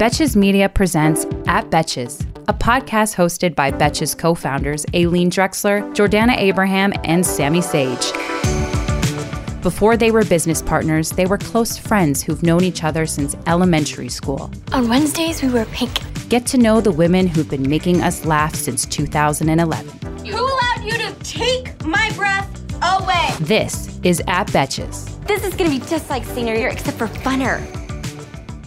Betches Media presents At Betches, a podcast hosted by Betches co founders Aileen Drexler, Jordana Abraham, and Sammy Sage. Before they were business partners, they were close friends who've known each other since elementary school. On Wednesdays, we wear pink. Get to know the women who've been making us laugh since 2011. Who allowed you to take my breath away? This is At Betches. This is gonna be just like senior year, except for funner.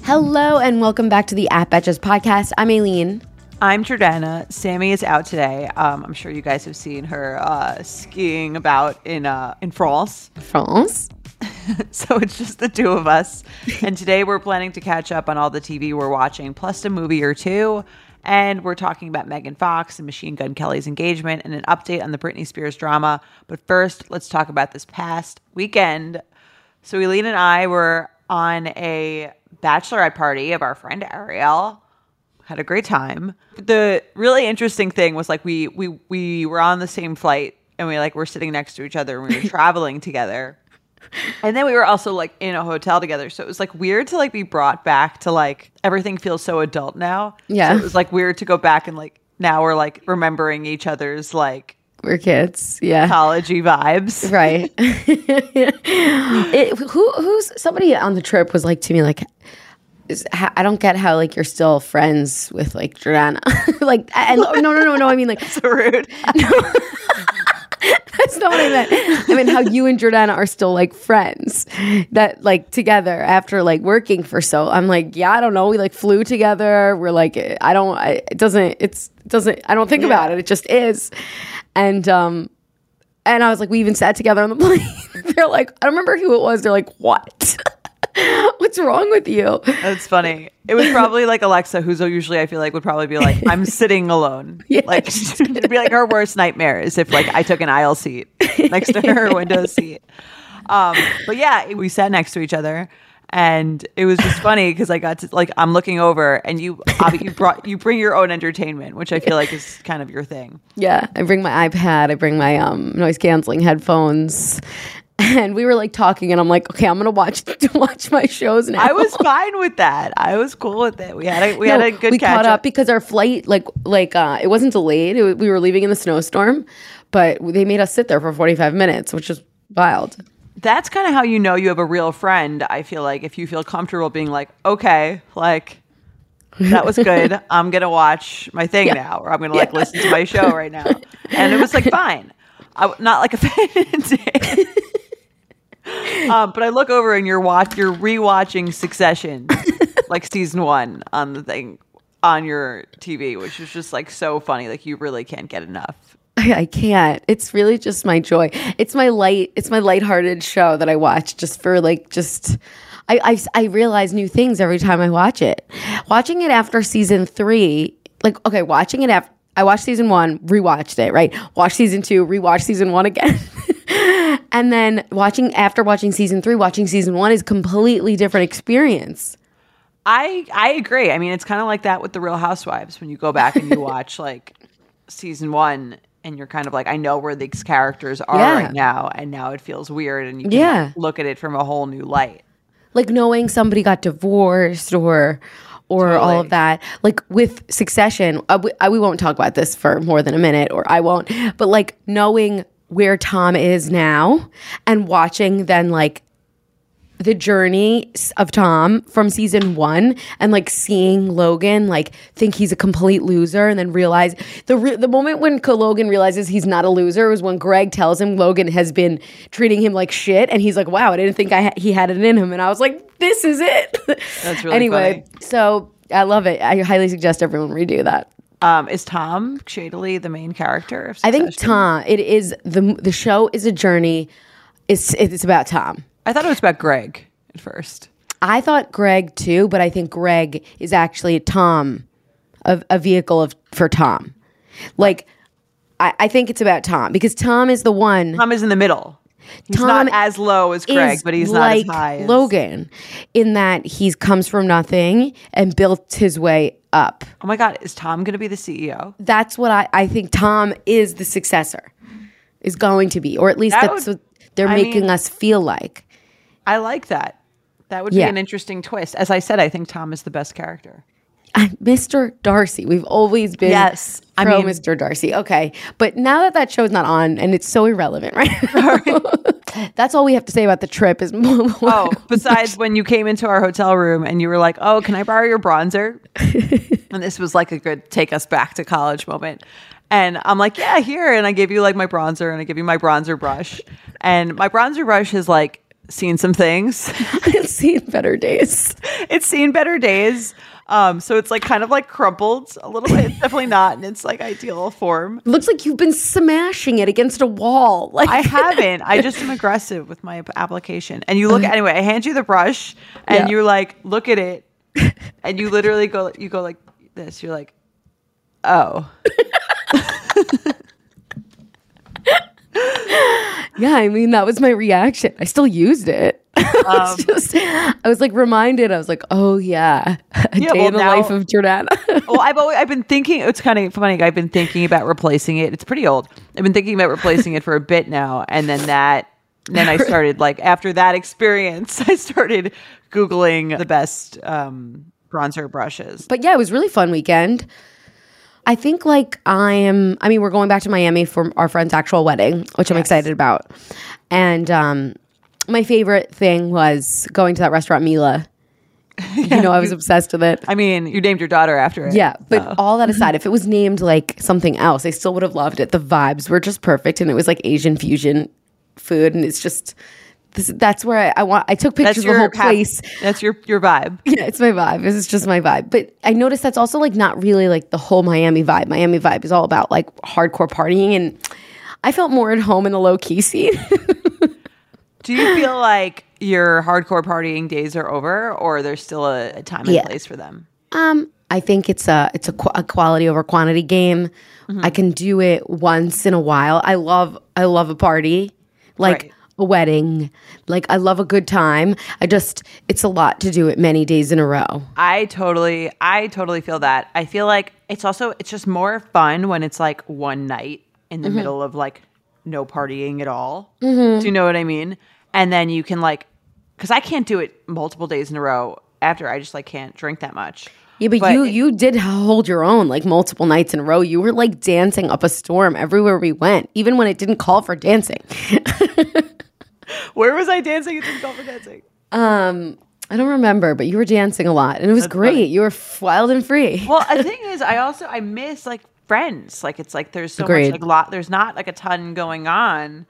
Hello and welcome back to the At Betches podcast. I'm Aileen. I'm Jordana. Sammy is out today. Um, I'm sure you guys have seen her uh, skiing about in uh, in France. France. so it's just the two of us. and today we're planning to catch up on all the TV we're watching, plus a movie or two. And we're talking about Megan Fox and Machine Gun Kelly's engagement and an update on the Britney Spears drama. But first, let's talk about this past weekend. So Aileen and I were on a bachelorette party of our friend Ariel. Had a great time. The really interesting thing was like we we we were on the same flight and we like were sitting next to each other and we were traveling together. And then we were also like in a hotel together. So it was like weird to like be brought back to like everything feels so adult now. Yeah. So it was like weird to go back and like now we're like remembering each other's like We're kids. Yeah. collegey vibes. Right. it, who who's somebody on the trip was like to me like is, I don't get how like you're still friends with like Jordana. like and, no no no no I mean like So rude. That's not what I meant. I mean, how you and Jordana are still like friends that like together after like working for so. I'm like, yeah, I don't know. We like flew together. We're like, I don't. I, it doesn't. It's it doesn't. I don't think about it. It just is. And um, and I was like, we even sat together on the plane. They're like, I don't remember who it was. They're like, what? What's wrong with you? That's funny. It was probably like Alexa, who's usually I feel like would probably be like, I'm sitting alone. Yeah, like it'd be like her worst nightmare is if like I took an aisle seat next to her window seat. Um, but yeah, we sat next to each other. And it was just funny because I got to like I'm looking over and you you brought you bring your own entertainment, which I feel like is kind of your thing. Yeah, I bring my iPad, I bring my um, noise canceling headphones, and we were like talking, and I'm like, okay, I'm gonna watch watch my shows now. I was fine with that. I was cool with it. We had a we No, had a good we catch caught up because our flight like like uh, it wasn't delayed. It, we were leaving in the snowstorm, but they made us sit there for 45 minutes, which is wild. that's kind of how you know you have a real friend. I feel like if you feel comfortable being like, okay, like that was good. I'm gonna watch my thing now, or I'm gonna like listen to my show right now, and it was like fine. I not like offended. um, but I look over and you're watch you're rewatching Succession, like season one on the thing on your TV, which is just like so funny. Like you really can't get enough. I, I can't. It's really just my joy. It's my light. It's my lighthearted show that I watch just for like just. I, I I realize new things every time I watch it. Watching it after season three, like okay, watching it after I watched season one, rewatched it, right? Watch season two, rewatch season one again. and then watching after watching season three, watching season one is completely different experience. I I agree. I mean, it's kind of like that with the Real Housewives when you go back and you watch like season one, and you're kind of like, I know where these characters are Yeah. right now, and now it feels weird, and you can Yeah. look at it from a whole new light. like knowing somebody got divorced or or all of that like with succession uh, we, uh, we won't talk about this for more than a minute or i won't but like knowing where tom is now and watching then like the journey of Tom from season one and like seeing Logan like think he's a complete loser and then realize the re- the moment when Logan realizes he's not a loser was when Greg tells him Logan has been treating him like shit and he's like wow I didn't think I ha- he had it in him. And I was like this is it. That's really anyway so I love it. I highly suggest everyone redo that Um, is Tom shadily the main character? I think Tom it is the the show is a journey it's it's about Tom I thought it was about Greg at first. I thought Greg too, but I think Greg is actually Tom, a, a vehicle of for Tom. Like, I, I think it's about Tom because Tom is the one. Tom is in the middle. He's Tom not as low as Greg, is but he's like not as high as Logan, in that he comes from nothing and built his way up. Oh my god, is Tom going to be the CEO? That's what I, I think. Tom is the successor, is going to be, or at least That that's would- what they're I making mean- us feel like. I like that. That would Yeah. be an interesting twist. As I said, I think Tom is the best character. Mr. Darcy. We've always been Yes. I pro mean- Mr. Darcy. Okay, but now that that show's not on and it's so irrelevant, right? That's all we have to say about the trip. Is Oh, besides when you came into our hotel room and you were like, "Oh, can I borrow your bronzer?" and this was like a good take us back to college moment. And I'm like, "Yeah, here." And I give you like my bronzer and I give you my bronzer brush. And my bronzer brush has like seen some things. I've seen better days. it's seen better days. Um, so it's like kind of like crumpled a little bit. It's definitely not in its like ideal form. Looks like you've been smashing it against a wall. Like I haven't. I just am aggressive with my application. And you look anyway. I hand you the brush, and Yeah. you like look at it, and you literally go. You go like this. You're like, oh, Yeah, I mean that was my reaction. I still used it. I was Um, just, I was like reminded. I was like, oh yeah, a Yeah, day well, in the now- life of Jordana. well. I've always, I've been thinking. It's kind of funny. I've been thinking about replacing it. It's pretty old. I've been thinking about replacing it for a bit now, and then that. Then I started like after that experience, I started googling the best um, bronzer brushes. but yeah, it was a really fun weekend. I think like I am. I mean, we're going back to Miami for our friend's actual wedding, which I'm excited about. And um, my favorite thing was going to that restaurant, Mila. you know, I was obsessed with it. I mean, you named your daughter after it. Yeah, but so. all that aside, if it was named like something else, I still would have loved it. The vibes were just perfect, and it was like Asian fusion food, and it's just this, that's where I, I want. I took pictures of the whole place. That's your your vibe. Yeah, it's my vibe. This is just my vibe. But I noticed that's also like not really like the whole Miami vibe. Miami vibe is all about like hardcore partying, and I felt more at home in the low key scene. Do you feel like your hardcore partying days are over, or there's still a, a time and Yeah. place for them? Um, I think it's a it's a, qu- a quality over quantity game. Mm-hmm. I can do it once in a while. I love I love a party, like Right. a wedding. Like I love a good time. I just it's a lot to do it many days in a row. I totally, I totally feel that. I feel like it's also, it's just more fun when it's like one night in Mm-hmm. the middle of like no partying at all. Do you know what I mean? And then you can like, because I can't do it multiple days in a row after. I just like can't drink that much. Yeah, but, But you it- you did hold your own like multiple nights in a row. You were like dancing up a storm everywhere we went, even when it didn't call for dancing. Where was I dancing? It didn't call for dancing. Um, I don't remember, but you were dancing a lot, and it was great. funny. You were wild and free. Well, the thing is, I also I miss like friends. Like it's like there's so Agreed. much like lot. There's not like a ton going on,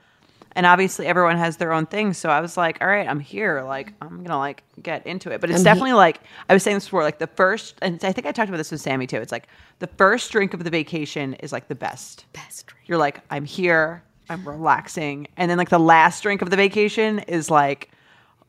and obviously everyone has their own thing. So I was like, all right, I'm here. Like I'm gonna like get into it. But it's I'm he- definitely like I was saying this before. Like the first, and I think I talked about this with Sammy too. It's like the first drink of the vacation is like the best. Best drink. You're like, I'm here. I'm relaxing, and then like the last drink of the vacation is like.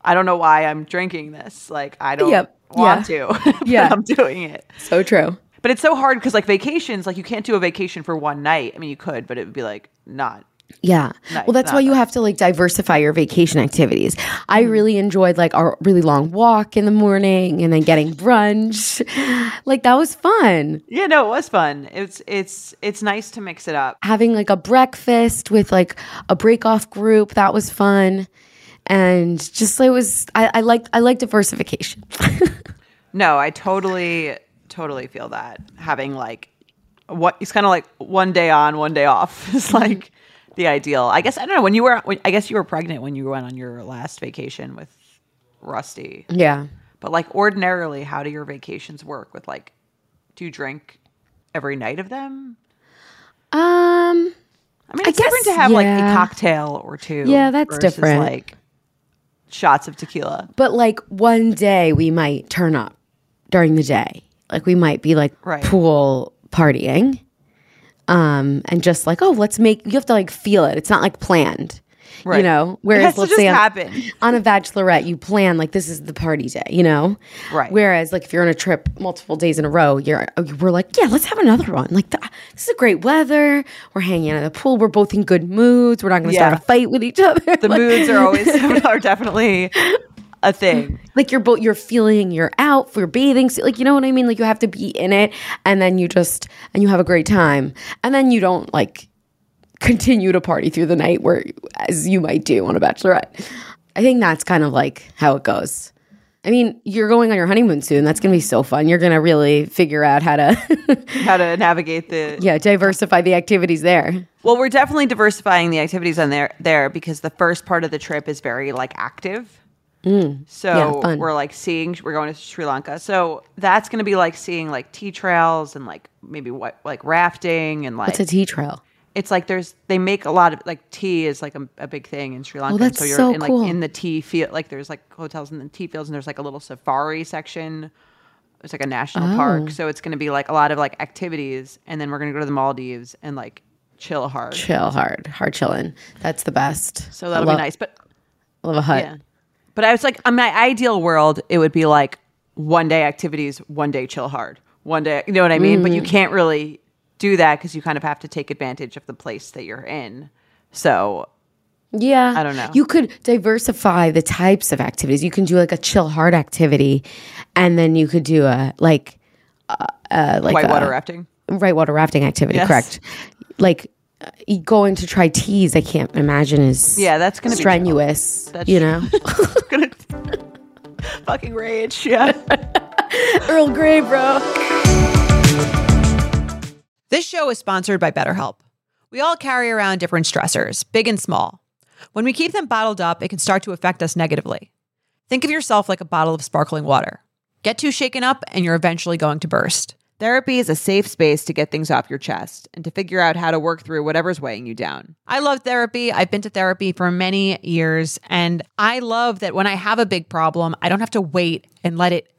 I don't know why I'm drinking this. Like I don't Yep. want Yeah. to. but Yeah. I'm doing it. So true. But it's so hard because like vacations, like you can't do a vacation for one night. I mean, you could, but it would be like not. Yeah. Nice, well, that's why you have to like diversify your vacation activities. I Mm-hmm. really enjoyed like our really long walk in the morning and then getting brunch. like that was fun. Yeah, no, it was fun. It's it's it's nice to mix it up. Having like a breakfast with like a break off group, that was fun. And just it was I, I like I like diversification. No, I totally totally feel that having like what it's kind of like one day on, one day off is like the ideal. I guess I don't know when you were. When, I guess you were pregnant when you went on your last vacation with Rusty. yeah. But like ordinarily, how do your vacations work? With like, do you drink every night of them? Um I mean, I it's different to guess, have like a cocktail or two. Yeah, that's different. Like shots of tequila. But like one day we might turn up during the day. Like we might be like Right. pool partying. Um and just like, oh, let's make you have to like feel it. It's not like planned. You Right. know? It Whereas let's just say on, happen. on a bachelorette, you plan like this is the party day, you know? Right. Whereas like if you're on a trip multiple days in a row, you're we're like, yeah, let's have another one. Like th- this is great weather. We're hanging out at the pool. We're both in good moods. We're not going to Yeah. start a fight with each other. The Like- moods are always are definitely a thing. like you're both you're feeling you're out for bathing so- like you know what i mean like you have to be in it and then you just and you have a great time and then you don't like continue to party through the night where as you might do on a bachelorette i think that's kind of like how it goes I mean, you're going on your honeymoon soon. That's going to be so fun. You're going to really figure out how to, How to navigate the yeah, diversify the activities there. Well, we're definitely diversifying the activities on there there because the first part of the trip is very like active. So Mm. Yeah, we're like seeing we're going to Sri Lanka. So that's going to be like seeing like tea trails and like maybe what like rafting and like What's a tea trail? it's like there's they make a lot of like tea is like a, a big thing in Sri Lanka. and that's so you're so in like cool. in the tea field like there's like hotels in the tea fields and there's like a little safari section. It's like a national Oh. park. So it's gonna be like a lot of like activities and then we're gonna go to the Maldives and like chill hard. Chill hard, hard chilling. That's the best. So that'll love, be nice. But I love a hut. yeah. But I was like, in my ideal world, it would be like one day activities, one day chill hard, one day, you know what I mean? But you Mm. can't really do that because you kind of have to take advantage of the place that you're in. So Yeah. I don't know. You could diversify the types of activities. You can do like a chill hard activity and then you could do a like uh, uh like whitewater rafting. whitewater rafting activity, Yes. correct. Like Uh, going to try teas, I can't imagine is Yeah, that's gonna be strenuous. That's you know, gonna fucking rage. Yeah. Earl Grey, bro. This show is sponsored by BetterHelp. We all carry around different stressors, big and small. When we keep them bottled up, it can start to affect us negatively. Think of yourself like a bottle of sparkling water. Get too shaken up, and you're eventually going to burst. Therapy is a safe space to get things off your chest and to figure out how to work through whatever's weighing you down. I love therapy. I've been to therapy for many years, and I love that when I have a big problem, I don't have to wait and let it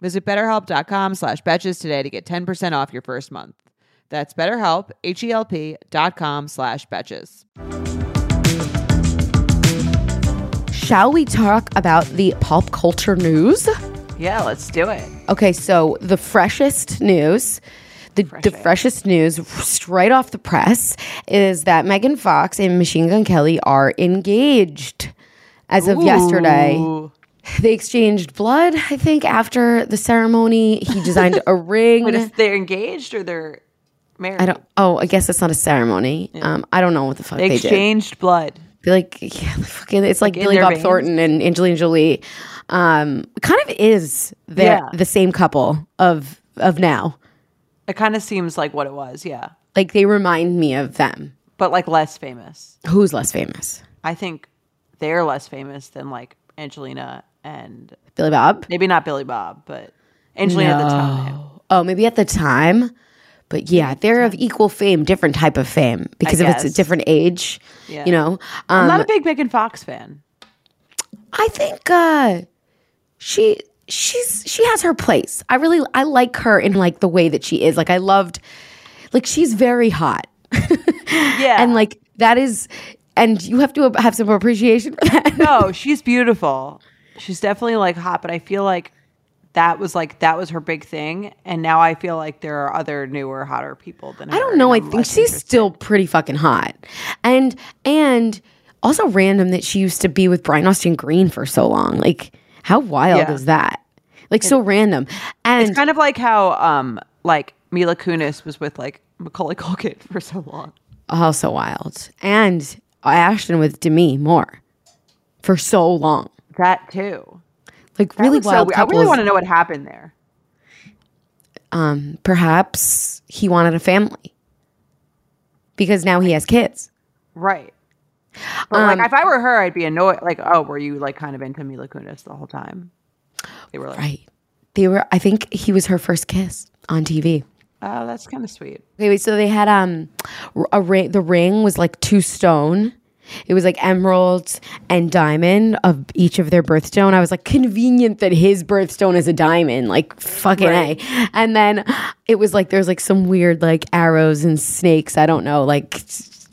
Visit betterhelp.com slash betches today to get 10% off your first month. That's betterhelp, H-E-L-P dot com slash betches. Shall we talk about the pop culture news? Yeah, let's do it. Okay, so the freshest news, the, the freshest news straight off the press is that Megan Fox and Machine Gun Kelly are engaged as of yesterday. They exchanged blood, I think, after the ceremony. He designed a ring. But if they're engaged or they're married, I don't. Oh, I guess it's not a ceremony. Um, I don't know what the fuck they they, did. exchanged blood. They like, yeah, fucking, it's like, in Billy Bob veins? Thornton and Angelina Jolie. Um, kind of is the Yeah. the same couple of of now. It kind of seems like what it was, yeah. Like they remind me of them. But like less famous. Who's less famous? I think they're less famous than like Angelina and Billy Bob. maybe not Billy Bob, but Angelina at the time. Oh, maybe at the time. But yeah, they're of equal fame, different type of fame because if it's a different age, Yeah. you know. I'm Um, not a big Megan Fox fan. I think uh, she she's she has her place. I really I like her in like the way that she is. Like I loved, like she's very hot, Yeah. and like that is, and you have to have some appreciation for that. no, she's beautiful. She's definitely like hot, but I feel like that was like that was her big thing, and now I feel like there are other newer, hotter people than her. I don't know. I think she's interested. still pretty fucking hot, and and also random that she used to be with Brian Austin Green for so long. Like how wild Yeah. is that? Like so random. And It's kind of like how um like Mila Kunis was with like Macaulay Culkin for so long. Oh, so wild. And Ashton with Demi Moore for so long. That too. Like That really was so wild weird. I really want to know what happened there. um, perhaps he wanted a family because now he has kids. Right. But like if I were her, I'd be annoyed. Like, oh, were you like kind of into Mila Kunis the whole time? They were like, Right. They were. I think he was her first kiss on TV. oh, that's kind of sweet. Okay, wait, so they had um a ring. The ring was like two stone. It was like emeralds and diamond of each of their birthstone. I was like, convenient that his birthstone is a diamond, like fucking a. And then it was like there's like some weird like arrows and snakes. I don't know, like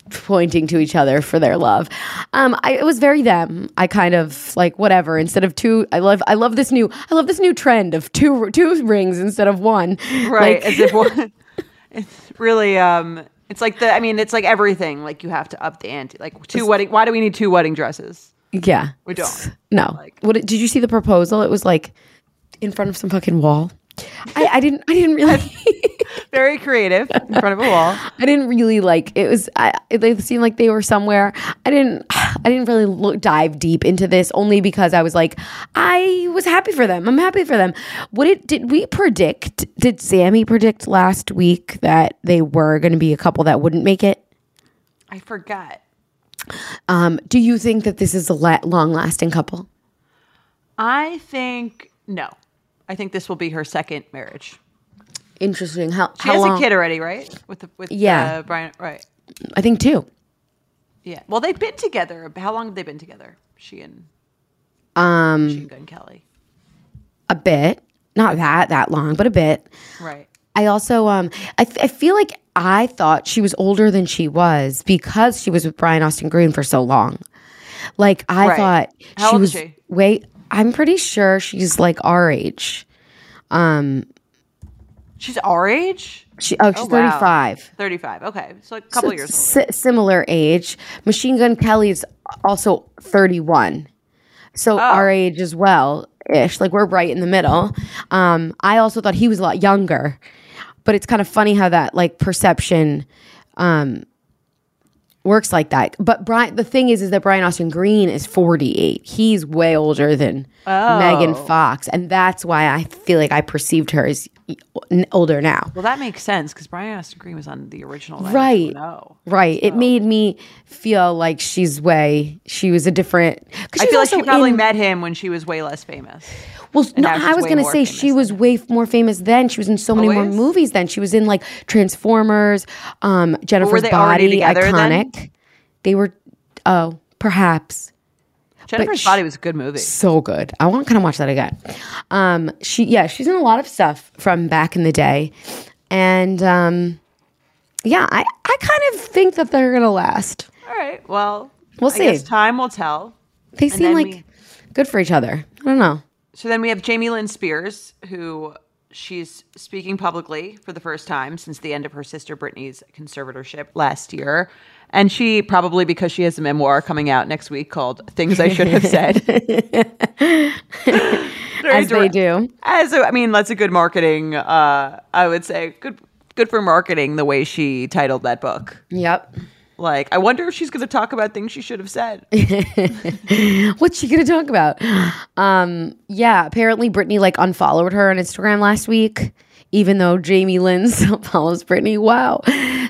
pointing to each other for their love. Um, I, it was very them. I kind of like whatever. Instead of two, I love I love this new I love this new trend of two two rings instead of one. right Like, as if one it's really um it's like the i mean it's like everything like you have to up the ante like two wedding why do we need two wedding dresses yeah, we don't no. Like- what did you see the proposal? It was like in front of some fucking wall. I, I didn't I didn't really very creative in front of a wall I didn't really like it was I it- they seemed like they were somewhere. I didn't I didn't really look dive deep into this only because I was like I was happy for them. I'm happy for them. What it did we predict? Did Sammy predict last week that they were going to be a couple that wouldn't make it? i forgot Um, do you think that this is a la- long-lasting couple? i think no i think this will be her second marriage Interesting. How she how has long? a kid already right with the with Yeah. uh, brian right I think two. yeah well they've been together how long have they been together she and Um, she and kelly a bit, not that that long, but a bit. right I also um I I feel like I thought she was older than she was because she was with Brian Austin Green for so long. Like I Right. thought How she old is was she? wait, I'm pretty sure she's like our age. she's our age She oh she's Oh, wow. 35. 35 okay so a couple So years si- similar age. Machine Gun Kelly's also 31. So Oh. our age as well ish. Like we're right in the middle. Um I also thought he was a lot younger. But it's kind of funny how that like perception um works like that. But Brian the thing is is that Brian Austin Green is 48. He's way older than oh. Megan Oh. Fox and that's why I feel like I perceived her as older now. Well, that makes sense because Brian Austin Green was on the original. Right. No. Right. It made me feel like she's way. She was a different. I feel like she probably in- met him when she was way less famous. Well, no, I was gonna say she was way more famous then. She was in so many more movies then. She was in like Transformers, um, Jennifer's Body, together then? iconic. They were. Oh, perhaps Jennifer's sh- Body was a good movie. so good. I want to kind of watch that again. Um, she yeah, she's in a lot of stuff from back in the day, and um, yeah, I I kind of think that they're gonna last. All right. Well, We'll I see. time will tell. They seem like we- good for each other. I don't know. So then we have Jamie Lynn Spears, who she's speaking publicly for the first time since the end of her sister Britney's conservatorship last year. And she probably because she has a memoir coming out next week called Things I Should Have Said. As they do. As a, I mean, that's a good marketing. Uh, I would say good, good for marketing. The way she titled that book. Yep. Like, I wonder if she's going to talk about things she should have said. What's she gonna talk about? Um, yeah, apparently Britney like unfollowed her on Instagram last week, even though Jamie Lynn still follows Britney. Wow,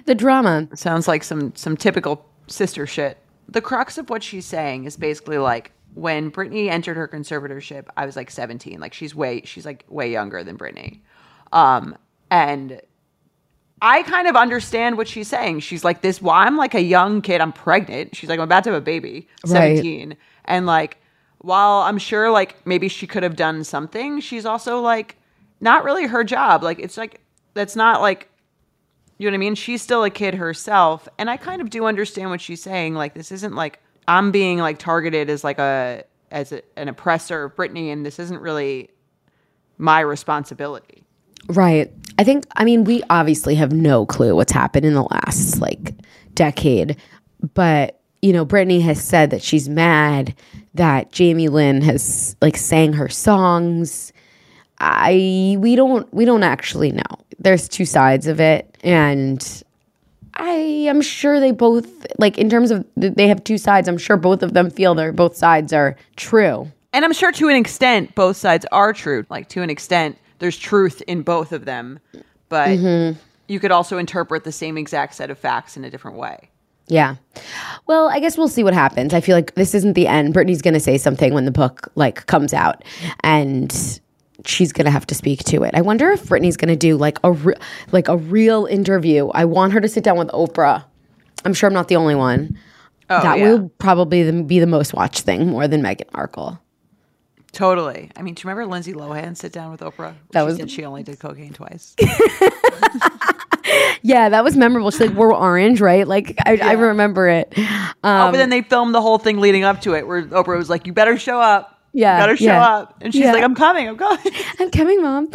the drama. Sounds like some some typical sister shit. The crux of what she's saying is basically like when Britney entered her conservatorship, I was like 17. Like she's way she's like way younger than Britney. Um and I kind of understand what she's saying. She's like this well, I'm like a young kid, I'm pregnant. She's like I'm about to have a baby, Right. 17. And like while I'm sure like maybe she could have done something, she's also like not really her job. Like it's like that's not like you know what I mean? She's still a kid herself. And I kind of do understand what she's saying. Like, this isn't like I'm being like targeted as like a, as a, an oppressor of Britney, and this isn't really my responsibility. Right. I think. I mean, we obviously have no clue what's happened in the last like decade, but you know, Britney has said that she's mad that Jamie Lynn has like sang her songs. I we don't we don't actually know. There's two sides of it, and I am sure they both like in terms of they have two sides. I'm sure both of them feel their both sides are true. And I'm sure to an extent, both sides are true. Like, to an extent, there's truth in both of them. But mm-hmm. you could also interpret the same exact set of facts in a different way. Yeah. Well, I guess we'll see what happens. I feel like this isn't the end. Britney's going to say something when the book like comes out and she's going to have to speak to it. I wonder if Britney's going to do like a re- like a real interview. I want her to sit down with Oprah. I'm sure I'm not the only one. Oh, that yeah. will probably be the most watched thing more than Meghan Markle. Totally. I mean, do you remember Lindsay Lohan sit down with Oprah? That She was- said she only did cocaine twice. yeah, that was memorable. She's like, we're orange, right? Like, I, I remember it. oh, Um, but then they filmed the whole thing leading up to it, where Oprah was like, "You better show up. Yeah, you better show yeah. up," and she's Yeah. like, "I'm coming. I'm coming." I'm coming, mom.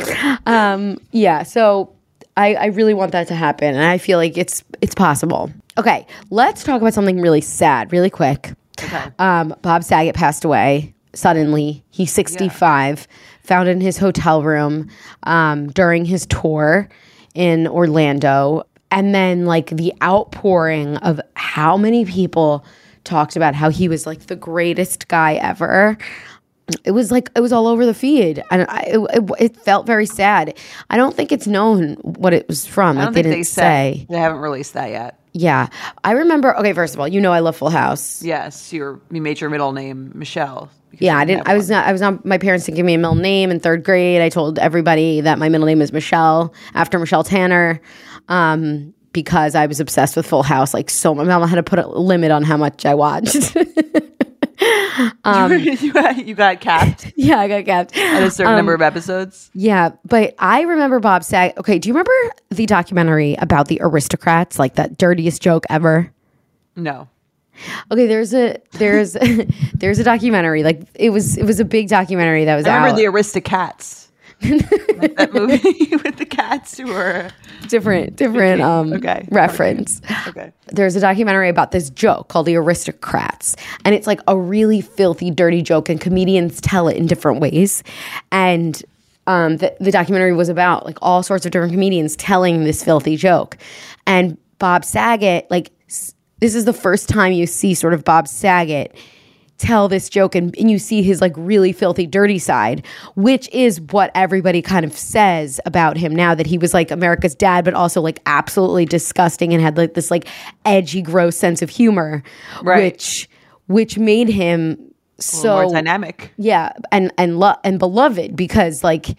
Um, yeah, so I, I really want that to happen, and I feel like it's it's possible. Okay, let's talk about something really sad, really quick. Okay. Um, Bob Saget passed away suddenly. He's 65, found in his hotel room um, during his tour in Orlando. And then, like, the outpouring of how many people talked about how he was like the greatest guy ever. It was like it was all over the feed, and I, it, it, felt very sad. I don't think it's known what it was from. I don't think didn't they say. they haven't released that yet. Yeah, I remember. Okay, first of all, you know I love Full House. Yes, your you made your middle name Michelle. Yeah, I didn't. I was one. not. I was not. My parents didn't give me a middle name in third grade. I told everybody that my middle name is Michelle after Michelle Tanner, um, because I was obsessed with Full House. Like so, my mom had to put a limit on how much I watched. you, um, got, you got capped yeah, I got capped. at a certain um, number of episodes. Yeah, but I remember Bob saying, Okay, do you remember the documentary about the aristocrats, like that dirtiest joke ever? No, Okay, there's a there's there's a documentary. Like it was it was a big documentary that was I out. remember the Aristocats. Like that movie with the cats who were different different um Okay. reference. okay. There's a documentary about this joke called The Aristocrats. And it's like a really filthy, dirty joke, and comedians tell it in different ways. And um, the, the documentary was about like all sorts of different comedians telling this filthy joke. And Bob Saget, like, s- this is the first time you see sort of Bob Saget tell this joke and, and you see his like really filthy dirty side which is what everybody kind of says about him now that he was like america's dad but also like absolutely disgusting and had like this like edgy gross sense of humor Right. which which made him So more dynamic. yeah and and lo- and beloved because like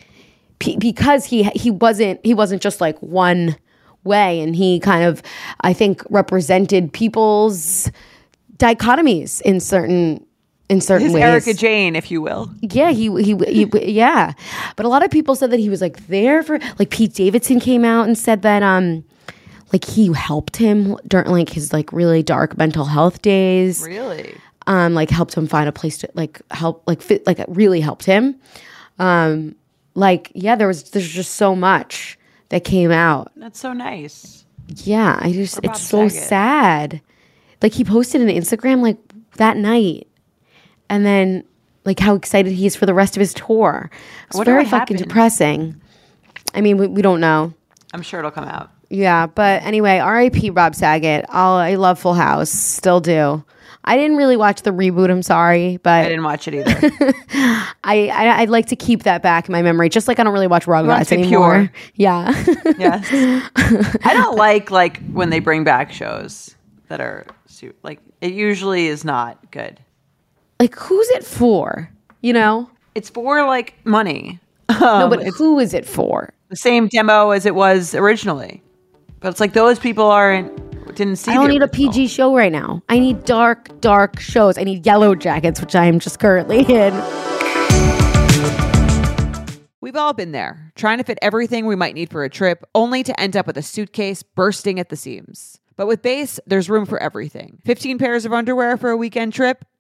p- because he he wasn't he wasn't just like one way and he kind of i think represented people's dichotomies in certain in certain His ways Erica Jane, if you will. yeah, he, he he yeah. But a lot of people said that he was like there for like Pete Davidson came out and said that um like he helped him during like his like really dark mental health days. Really? Um like helped him find a place to like help like fit like really helped him. Um like yeah, there was there's just so much that came out. That's so nice. Yeah, I just it's so sad. Like he posted an Instagram like that night, and then like how excited he is for the rest of his tour. It's wonder very fucking happened. depressing. I mean, we, we don't know. I'm sure it'll come out. Yeah, but anyway, R.I.P. Rob Saget. I'll, I love Full House, still do. I didn't really watch the reboot. I'm sorry, but I didn't watch it either. I, I I'd like to keep that back in my memory. Just like I don't really watch Rugrats anymore. pure. Yeah. yes. I don't like like when they bring back shows that are like it usually is not good. Like who's it for? You know? It's for like money. No, Um, but who is it for? the same demo as it was originally. But it's like those people aren't didn't see. I don't need a. PG show right now. I need dark, dark shows. I need Yellow Jackets, which I am just currently in. We've all been there, trying to fit everything we might need for a trip, only to end up with a suitcase bursting at the seams. But with Béis, there's room for everything. 15 pairs of underwear for a weekend trip?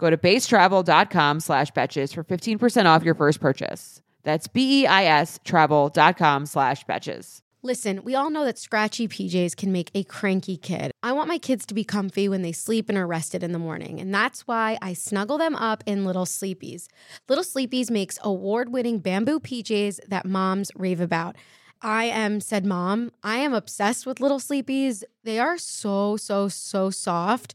Go to beistravel.com slash betches for 15% off your first purchase. That's B E I S travel.com slash betches. Listen, we all know that scratchy PJs can make a cranky kid. I want my kids to be comfy when they sleep and are rested in the morning, and that's why I snuggle them up in Little Sleepies. Little Sleepies makes award winning bamboo PJs that moms rave about. I am said mom. I am obsessed with Little Sleepies. They are so, so, so soft.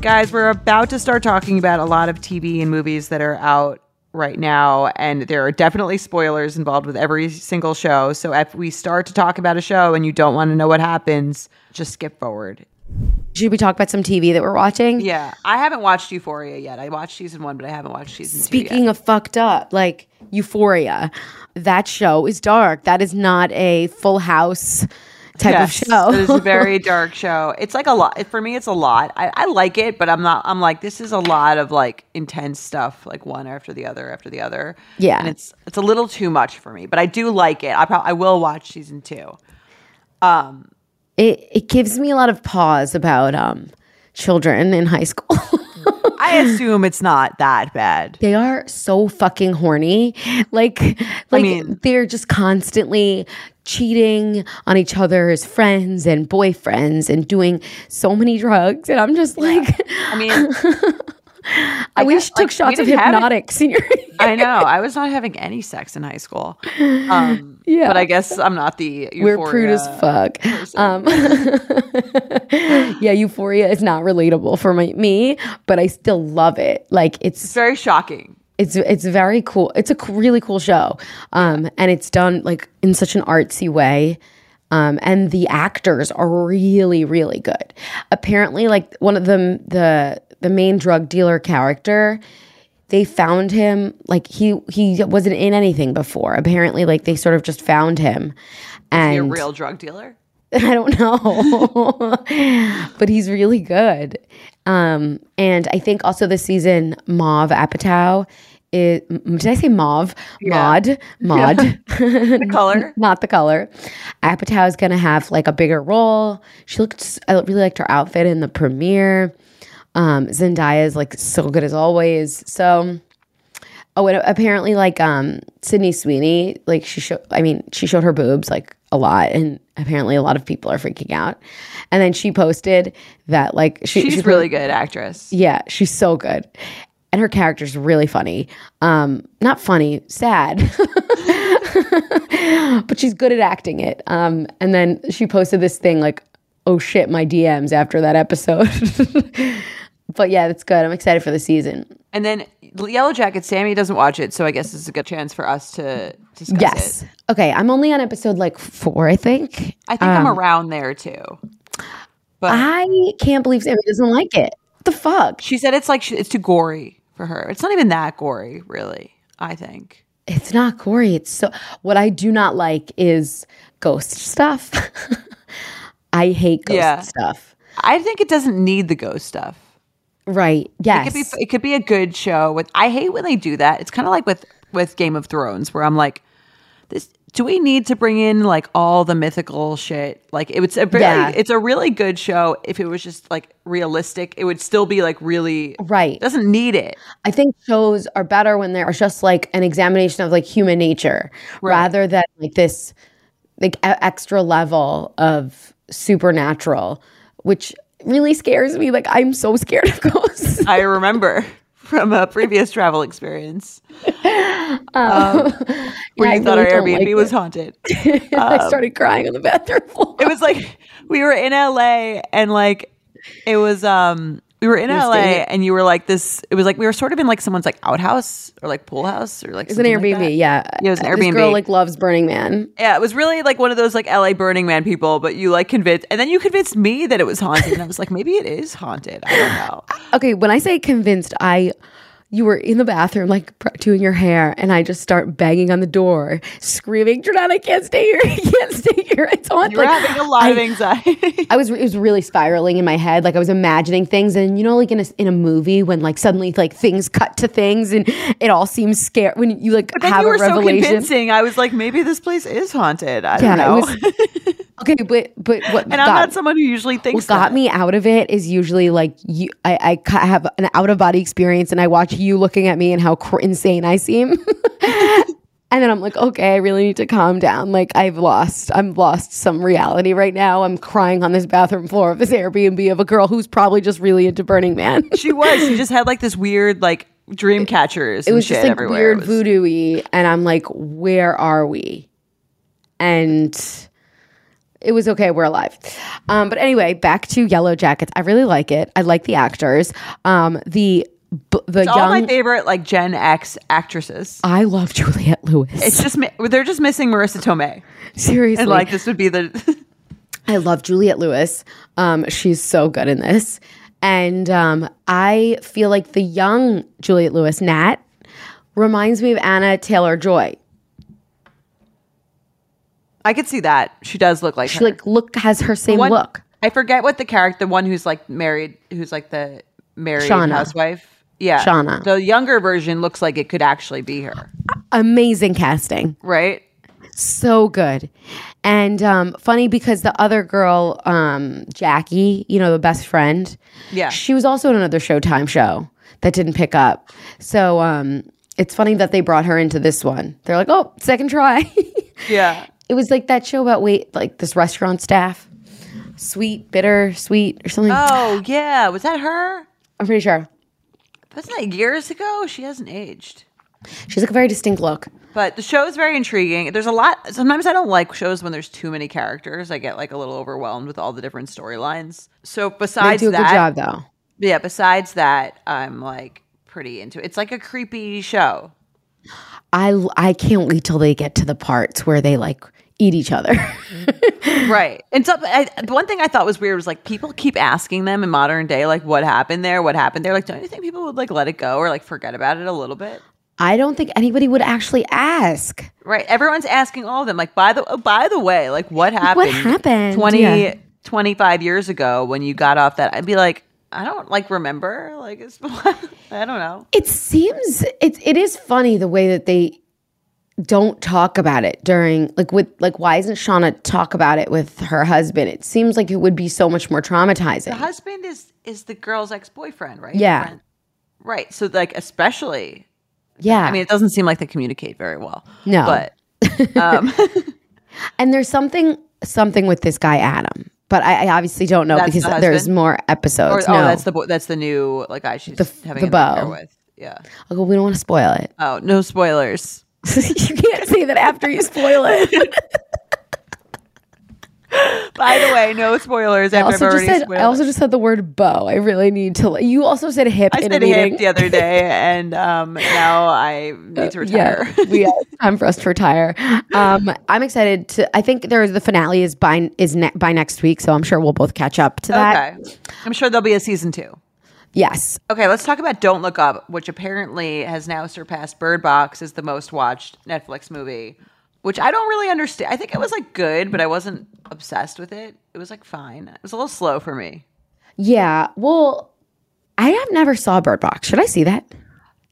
Guys, we're about to start talking about a lot of TV and movies that are out right now, and there are definitely spoilers involved with every single show. So if we start to talk about a show and you don't want to know what happens, just skip forward. Should we talk about some TV that we're watching? Yeah, I haven't watched Euphoria yet. I watched season one, but I haven't watched season two Speaking of fucked up, like Euphoria, that show is dark. That is not a full house type Yes, of show. it is a very dark show. It's like a lot for me. It's a lot. I, I like it, but I'm not. I'm like this is a lot of like intense stuff, like one after the other after the other. Yeah. and it's it's a little too much for me. But I do like it. I probably I will watch season two. Um, it it gives me a lot of pause about um children in high school. I assume it's not that bad. they are so fucking horny. Like like mean- they're just constantly cheating on each other's friends and boyfriends and doing so many drugs and I'm just like I mean, I, wish guess, took like, shots we of hypnotics I know I was not having any sex in high school. Um, Yeah. but I guess I'm not the. We're prude as fuck. Um, yeah, Euphoria is not relatable for my, me, but I still love it. Like It's it's very shocking. It's it's very cool. It's a really cool show, um, and it's done like in such an artsy way. Um, and the actors are really, really good. Apparently, like one of them, the the main drug dealer character, they found him like he he wasn't in anything before. Apparently, like they sort of just found him, and You're a real drug dealer. I don't know, but he's really good. Um, and I think also this season, Mauve Apatow is. Did I say Mauve? Maud. Maud. The color. Not the color. Apatow is going to have like a bigger role. She looked. I really liked her outfit in the premiere. Um, Zendaya is like so good as always. So. Oh, and apparently, like um, Sydney Sweeney, like she showed. I mean, she showed her boobs like a lot, and apparently, a lot of people are freaking out. And then she posted that like she, She's she really good actress. yeah, she's so good. And her character's really funny. Um, not funny, sad. but she's good at acting it. Um, and then she posted this thing like, oh shit, my DMs after that episode. but yeah, that's good. I'm excited for the season. And then Yellow Jacket, Sammy doesn't watch it, so I guess this is a good chance for us to discuss Yes. it. Okay, I'm only on episode like four, I think. I think I'm around there too. But I can't believe Sammy doesn't like it. What the fuck? she said it's like she, it's too gory for her. It's not even that gory, really. I think. It's not gory. It's so. What I do not like is ghost stuff. I hate ghost Yeah. stuff. I think it doesn't need the ghost stuff. Right. It could be it could be a good show with I hate when they do that. It's kind of like with with Game of Thrones where I'm like this do we need to bring in like all the mythical shit? Like it was a very Yeah. it's a really good show if it was just like realistic. It would still be like really Right. Doesn't need it. I think shows are better when they're just like an examination of like human nature rather than like this like e- extra level of supernatural, which really scares me. Like I'm so scared of ghosts. I remember from a previous travel experience Um, where yeah, you I thought really our Airbnb like was haunted. I started crying on the bathroom floor. It was like we were in LA and like it was um we were in LA and you were like this it was like we were sort of in like someone's like outhouse or like pool house or like It's an something like Airbnb, yeah. Yeah, it was an uh, This Airbnb. girl like loves Burning Man. Yeah, it was really like one of those like LA Burning Man people, but you like convinced, and then you convinced me that it was haunted, and I was like, maybe it is haunted. I don't know. Okay, when I say convinced, I you were in the bathroom like doing your hair, and I just start banging on the door, screaming, "Jordan, I can't stay here! I can't stay here! It's haunted!" You're Like, having a lot of anxiety. I was it was really spiraling in my head. Like I was imagining things, and you know, like in a in a movie when like suddenly like things cut to things, and it all seems scary when you like have you were a so revelation. convincing. I was like, maybe this place is haunted. I yeah, don't know. was okay, but but what and I'm got- not someone who usually thinks what got that. me out of it is usually like you I, I have an out of body experience and i watch you looking at me and how cr- insane i seem. And then i'm like okay i really need to calm down. Like i've lost i'm lost some reality right now. I'm crying on this bathroom floor of this airbnb of a girl who's probably just really into burning man. She was. She just had like this weird like dream catchers. it and was shit just like everywhere. weird It was- voodoo-y and i'm like where are we? And it was okay we're alive. Um, but anyway back to yellowjackets. I really like it. I like the actors. Um, the b- the It's all my favorite like Gen X actresses. i love juliette lewis It's just they're just missing Marisa Tomei, seriously and like this would be the I love Juliette Lewis. Um, she's so good in this. And um, I feel like the young Juliette Lewis, Nat, reminds me of Anna Taylor Joy. I could see that she does look like She her. like look has her same One- look. I forget what the character, the one who's like married, who's like the married Shauna. housewife. Yeah, Shauna. The younger version looks like it could actually be her, Amazing casting. right? So good. And um, funny because the other girl, um, Jackie, you know, the best friend, Yeah. she was also in another Showtime show that didn't pick up. So um, it's funny that they brought her into this one. They're like, oh, second try. Yeah. It was like that show about wait, like this restaurant staff, sweet, bitter, sweet, or something. Oh yeah, was that her? I'm pretty sure Wasn't years ago? She hasn't aged. she's like a very distinct look. But the show is very intriguing. There's a lot. Sometimes I don't like shows when there's too many characters. I get like a little overwhelmed with all the different storylines. So They besides do a that, good job though. yeah. Besides that, I'm like pretty into it. It's like a creepy show. I I can't wait till they get to the parts where they like eat each other. right. And so I, the one thing I thought was weird was like people keep asking them in modern day, like what happened there, what happened there. Like, don't you think people would like let it go or like forget about it a little bit? I don't think anybody would actually ask. Right. Everyone's asking all of them, like, by the oh, by the way, like what happened? What happened? 20, Yeah. 25 years ago when you got off that? I'd be like, I don't like remember. Like it's I don't know. It seems it it is funny the way that they don't talk about it during like with like why isn't Shauna talk about it with her husband? It seems like it would be so much more traumatizing. The husband is is the girl's ex-boyfriend, right? Yeah. Friend. Right. So like especially yeah. I mean it doesn't seem like they communicate very well. No. But um And there's something something with this guy Adam, but I, I obviously don't know That's because the there's more or, episodes. oh that's the that's the new like guy she's The- having the an affair with. Yeah. I'll go, we don't want to spoil it. Oh, no spoilers. you can't say that after you spoil it. By the way, no spoilers I also just said. I also just said the word bow. I really need to. You also said hip I in said a meeting. hip the other day, and um, now I need to retire. Yeah, we time for us to retire. Um, I'm excited to. I think there's the finale is by is ne- by next week, so I'm sure we'll both catch up to that. okay, I'm sure there'll be a season two. Yes, Okay, let's talk about Don't Look Up, which apparently has now surpassed Bird Box as the most watched Netflix movie. Which I don't really understand. I think it was like good, but I wasn't obsessed with it. It was like fine. It was a little slow for me. yeah. Well, I have never saw Bird Box. Should I see that?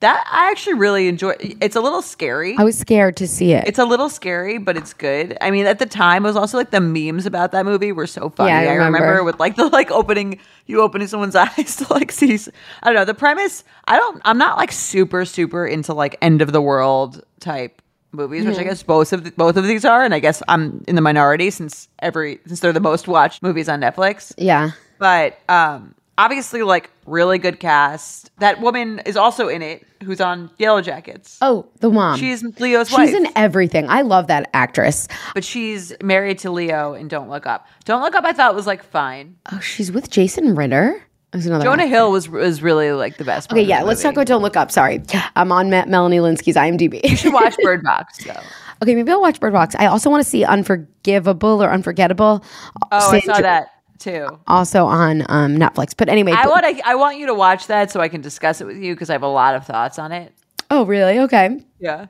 That I actually really enjoy. It's a little scary. I was scared to see it. It's a little scary, but it's good. I mean, at the time, it was also like the memes about that movie were so funny. Yeah, I I, remember. remember. with like the like opening, you opening someone's eyes to like see. I don't know the premise. I don't. I'm not like super super into like end of the world type movies, which I guess both of the, both of these are, and I guess I'm in the minority since every since they're the most watched movies on Netflix. yeah. But um, obviously like really good cast. That woman is also in it, who's on Yellowjackets. Oh, the mom. She's Leo's She's wife. She's in everything. I love that actress. but she's married to Leo in Don't Look Up. Don't Look Up, I thought was like fine. Oh, she's with Jason Ritter. There's another Jonah actor. Hill was was really like the best. part Okay, yeah. Let's talk about Don't Look Up. Sorry, I'm on Melanie Lynskey's IMDb. You should watch Bird Box though. okay, maybe I'll watch Bird Box. I also want to see Unforgivable or Unforgettable. Oh, I saw that too. Also on um, Netflix. But anyway, I want I want you to watch that so I can discuss it with you because I have a lot of thoughts on it. oh, really? Okay. Yeah.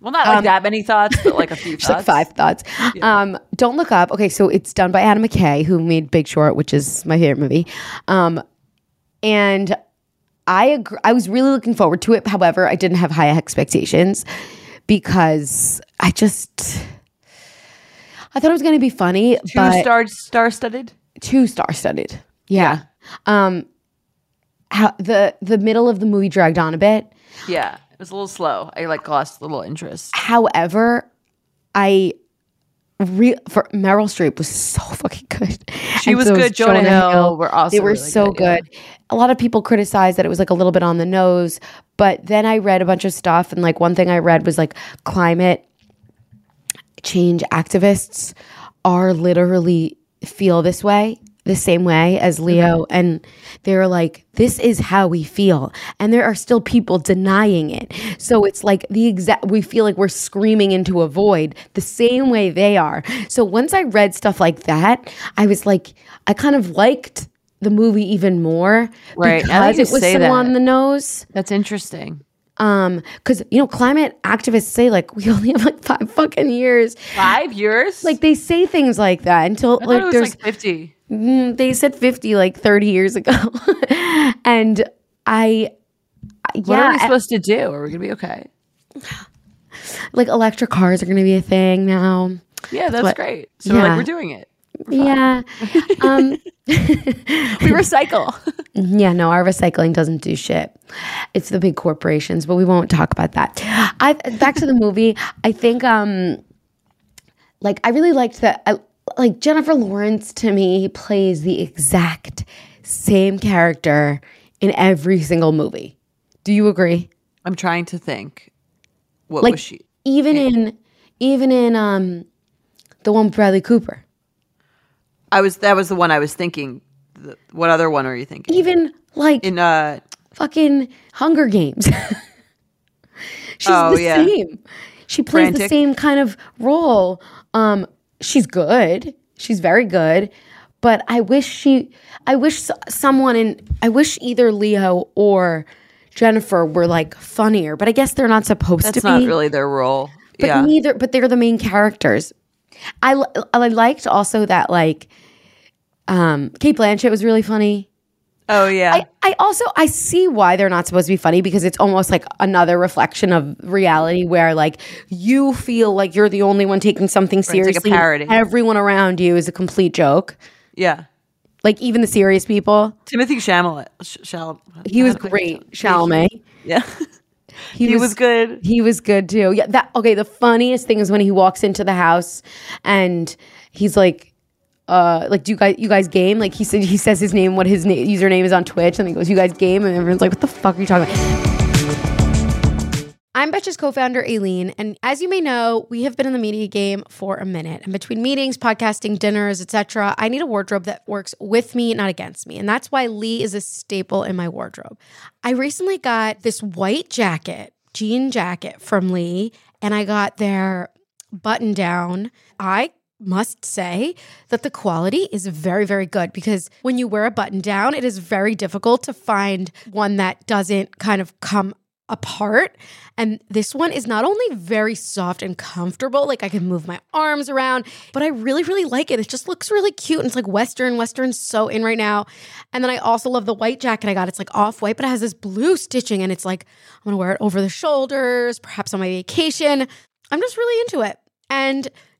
Well, not like that many thoughts, but like a few Just like five thoughts. Um, Don't Look Up. Okay, so it's done by Adam McKay, who made Big Short, which is my favorite movie. Um, and I agree, I was really looking forward to it. However, I didn't have high expectations because I just I thought it was going to be funny, Two star star studded. Two star studded. Yeah. Um, how the the middle of the movie dragged on a bit. Yeah, it was a little slow. I like lost a little interest. However, I re- for Meryl Streep was so fucking good. She was good. Jonah Hill were also they were really so good, yeah. good. A lot of people criticized that it was like a little bit on the nose, but then I read a bunch of stuff, and like one thing I read was like climate change activists are literally feel this way the same way as mm-hmm. Leo and they're like this is how we feel and there are still people denying it so it's like the exact we feel like we're screaming into a void the same way they are so once i read stuff like that i was like i kind of liked the movie even more Right, because it was so that. on the nose That's interesting. Um because you know climate activists say like we only have like five fucking years Five years? like they say things like that until I like there's like fifty. Mm, they said 50 like 30 years ago and i What are we supposed to do? Are we gonna be okay? like electric cars are gonna be a thing now Yeah, that's what- great. So yeah. like we're doing it. Yeah um We recycle. yeah no our recycling doesn't do shit it's the big corporations but we won't talk about that i back to the movie i think um like i really liked that I, like jennifer lawrence to me plays the exact same character in every single movie do you agree I'm trying to think. What like was she? even in even in um the one with Bradley Cooper. I was that was the one I was thinking. The, what other one are you thinking? Even like In uh fucking Hunger Games. she's Oh, the yeah. same. She plays the same kind of role. Um she's good. She's very good. But I wish she I wish someone in I wish either Leo or Jennifer were like funnier, but I guess they're not supposed that's to be. That's not really their role. but yeah. neither but they're the main characters i i liked also that like um cate blanchett was really funny oh yeah. I, I also i see why they're not supposed to be funny because it's almost like another reflection of reality where like you feel like you're the only one taking something like a seriously and parody. everyone around you is a complete joke yeah. like even the serious people Timothée Chalamet. Sh- he was how do I- great Chalamet. Yeah. he, was, good. He was good too. Yeah. That okay. The funniest thing is when he walks into the house and he's like, uh, like, do you guys, you guys game? Like he said, he says his name, what his na- username is on Twitch, and he goes, you guys game, and everyone's like, what the fuck are you talking about? I'm Betches co-founder Aileen, and as you may know, we have been in the media game for a minute. And between meetings, podcasting, dinners, etc., I need a wardrobe that works with me, not against me. And that's why Lee is a staple in my wardrobe. I recently got this white jacket, jean jacket from Lee, and I got their button down. I must say that the quality is very, very good because when you wear a button down, it is very difficult to find one that doesn't kind of come apart. And this one is not only very soft and comfortable, like I can move my arms around, but I really, really like it. It just looks really cute. And it's like Western. Western's so in right now. And then I also love the white jacket I got. It's like off white, but it has this blue stitching. And it's like, I'm gonna wear it over the shoulders, perhaps on my vacation. I'm just really into it. And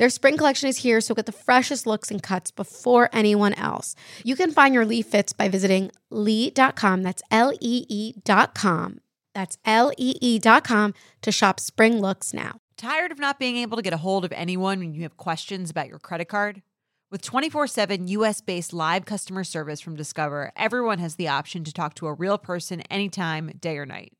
Their spring collection is here, so get the freshest looks and cuts before anyone else. You can find your Lee fits by visiting lee.com. That's L E E.com. That's L E E.com to shop spring looks now. Tired of not being able to get a hold of anyone when you have questions about your credit card? With 24 7 US based live customer service from Discover, everyone has the option to talk to a real person anytime, day or night.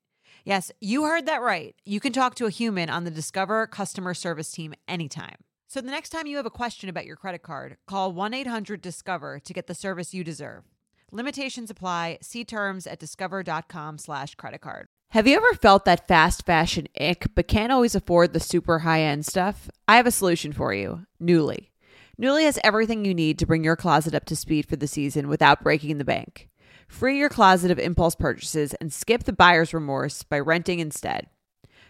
Yes, you heard that right. You can talk to a human on the Discover customer service team anytime. So the next time you have a question about your credit card, call 1 800 Discover to get the service you deserve. Limitations apply. See terms at discover.com/slash credit card. Have you ever felt that fast fashion ick, but can't always afford the super high end stuff? I have a solution for you Nuuly. Nuuly has everything you need to bring your closet up to speed for the season without breaking the bank. Free your closet of impulse purchases and skip the buyer's remorse by renting instead.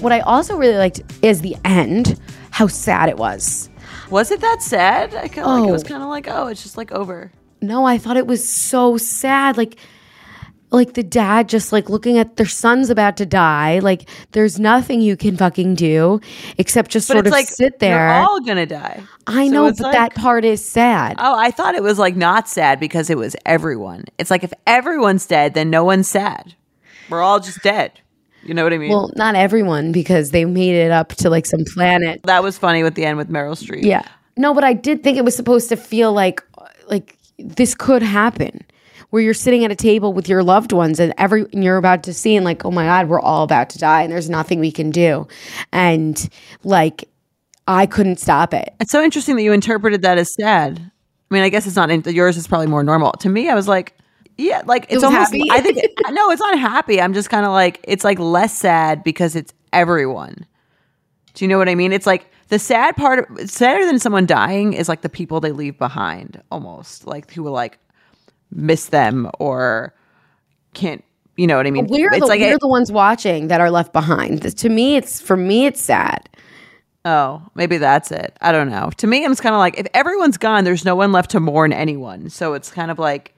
What I also really liked is the end, how sad it was. Was it that sad? I feel like it was Oh. kind of like, oh, it's just like over. No, I thought it was so sad. Like, like the dad just like looking at their son's about to die. Like, there's nothing you can fucking do except just But sort it's of like sit there. They're all gonna die. I So know, it's but like- that part is sad. Oh, I thought it was like not sad because it was everyone. It's like if everyone's dead, then no one's sad. We're all just dead. You know what I mean? well, not everyone because they made it up to like some planet. that was funny with the end with Meryl Streep. Yeah. No, but I did think it was supposed to feel like like this could happen. Where you're sitting at a table with your loved ones and every and you're about to see and like, oh my God, we're all about to die and there's nothing we can do. And like I couldn't stop it. It's so interesting that you interpreted that as sad. I mean, I guess it's not. Yours is probably more normal. To me, I was like, yeah, like it's almost. happy? I think no, it's not happy. I'm just kind of like it's like less sad because it's everyone. Do you know what I mean? It's like the sad part. Of, sadder than someone dying is like the people they leave behind, almost like who will like miss them or can't. You know what I mean? We're it's the, like we're the ones watching that are left behind. To me, it's for me, it's sad. Oh, maybe that's it. I don't know. To me, I'm kind of like, if everyone's gone, there's no one left to mourn anyone. So it's kind of like,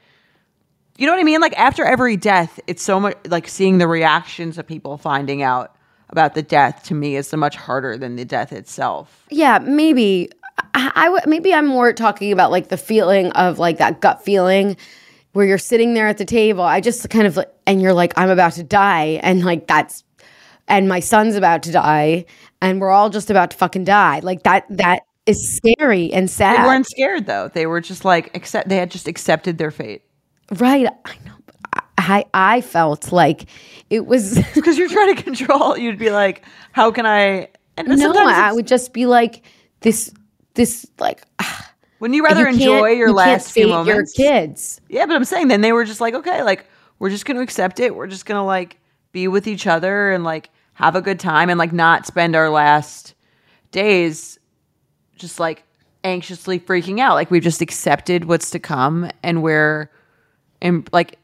you know what I mean? Like after every death, it's so much like seeing the reactions of people finding out about the death to me is so much harder than the death itself. Yeah, maybe. I, I maybe I'm more talking about like the feeling of like that gut feeling where you're sitting there at the table. I just kind of and you're like, I'm about to die, and like that's, and my son's about to die, and we're all just about to fucking die. Like that. That is scary and sad. They weren't scared though. They were just like accept. They had just accepted their fate right. I know. I I felt like it was. because you're trying to control. You'd be like, how can I? And no, sometimes I would just be like this. This like ah. Wouldn't you rather you enjoy your you last few moments? Your kids. Yeah, but I'm saying then they were just like, okay, like we're just going to accept it. We're just going to like be with each other and like have a good time and like not spend our last days just like anxiously freaking out. Like we've just accepted what's to come and we're and like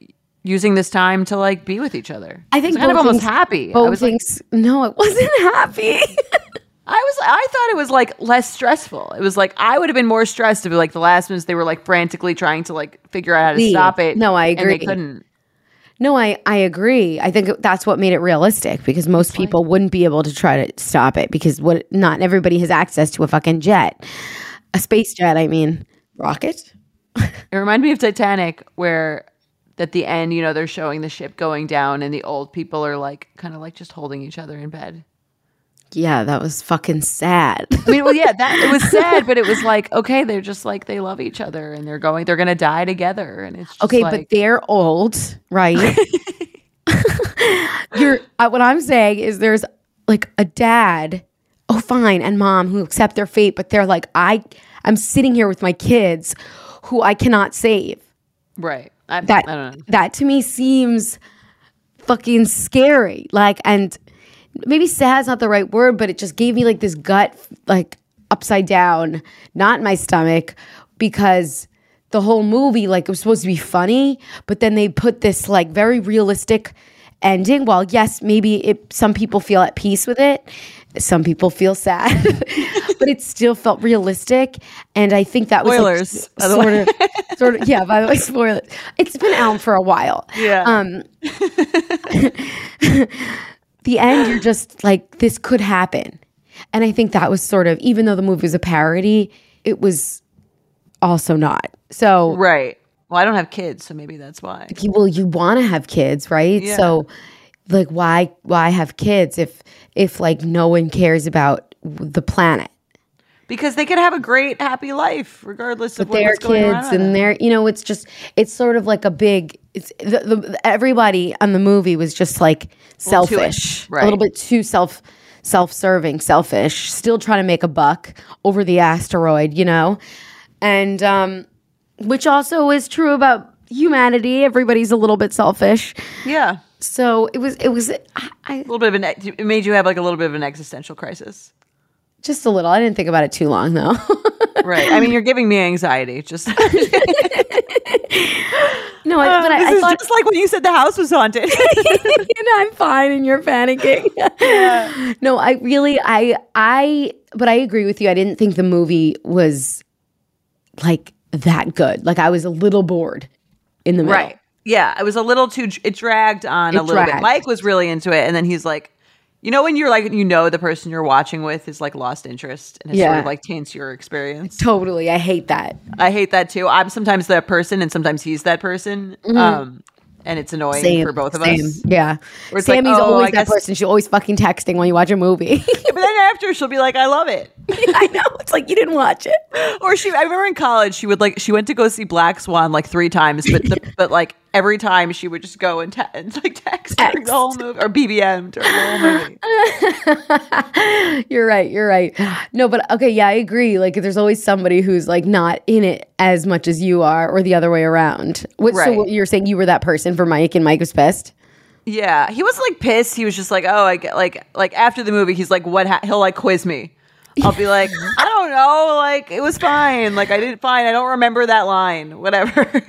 using this time to like be with each other. I think It's kind of almost things- happy. I Both was like, things. no, it wasn't happy. I was I thought it was like less stressful. It was like I would have been more stressed if like the last minutes they were like frantically trying to like figure out how to Leave. stop it. No, I and agree. they couldn't. No, I, I agree. I think that's what made it realistic because most people wouldn't be able to try to stop it because what not everybody has access to a fucking jet. A space jet, I mean. Rocket? It reminded me of Titanic, where at the end, you know, they're showing the ship going down, and the old people are like, kind of like just holding each other in bed. Yeah, that was fucking sad. I mean, well, yeah, that it was sad, but it was like, okay, they're just like they love each other, and they're going, they're gonna die together, and it's just okay, like, but they're old, right? You're uh, what I'm saying is there's like a dad, oh fine, and mom who accept their fate, but they're like, I I'm sitting here with my kids who I cannot save. right. I, that I don't know. that to me seems fucking scary like and maybe sad's not the right word but it just gave me like this gut like upside down not in my stomach because the whole movie like it was supposed to be funny but then they put this like very realistic ending while yes maybe it some people feel at peace with it some people feel sad but it still felt realistic and i think that was like, Spoilers, by sort of sort of yeah by the way spoilers it's been out for a while Yeah. um the end you're just like this could happen and i think that was sort of even though the movie was a parody it was also not so Right. Well, I don't have kids, so maybe that's why. well you want to have kids right Yeah. so like why why have kids if if like no one cares about the planet? Because they could have a great, happy life, regardless of but they're what's going on. kids and they're you know it's just it's sort of like a big it's the, the everybody on the movie was just like little too- selfish right. a little bit too self self-serving selfish still trying to make a buck over the asteroid you know? And um which also is true about humanity. Everybody's a little bit selfish. Yeah, so it was it was I, I a little bit of an. It made you have like a little bit of an existential crisis. just a little i didn't think about it too long though Right. I mean, you're giving me anxiety. Just no I, but I, this I is thought just like when you said the house was haunted. and I'm fine and you're panicking. no, I really I I but I agree with you. I didn't think the movie was like that good. Like I was a little bored in the middle. right. Yeah, it was a little too. It dragged on a It little bit. Mike was really into it, and then he's like, you know, when you're like, you know, the person you're watching with is like lost interest, and it sort of like taints your experience. Totally. I hate that. I hate that too. I'm sometimes that person, and sometimes he's that person. Um, and it's annoying Same for both of same. us. Yeah. It's like, Sammy's oh, always I that guess- person. She's always fucking texting when you watch a movie. But then after, she'll be like, "I love it." I know. It's like you didn't watch it. Or she, I remember in college, she would like, she went to go see Black Swan like three times, but the, but like every time she would just go and, te- and like text, during the whole movie or BBM during the whole movie. You're right. You're right. No, but okay, yeah, I agree. Like, there's always somebody who's like not in it as much as you are, or the other way around. What, So, what you're saying you were that person for Mike, and Mike was pissed. Yeah, he wasn't like pissed. He was just like, oh, I get like like after the movie, he's like, what? Ha-? He'll like quiz me. I'll be like, I don't know, like it was fine. Like I didn't fine. I don't remember that line. Whatever.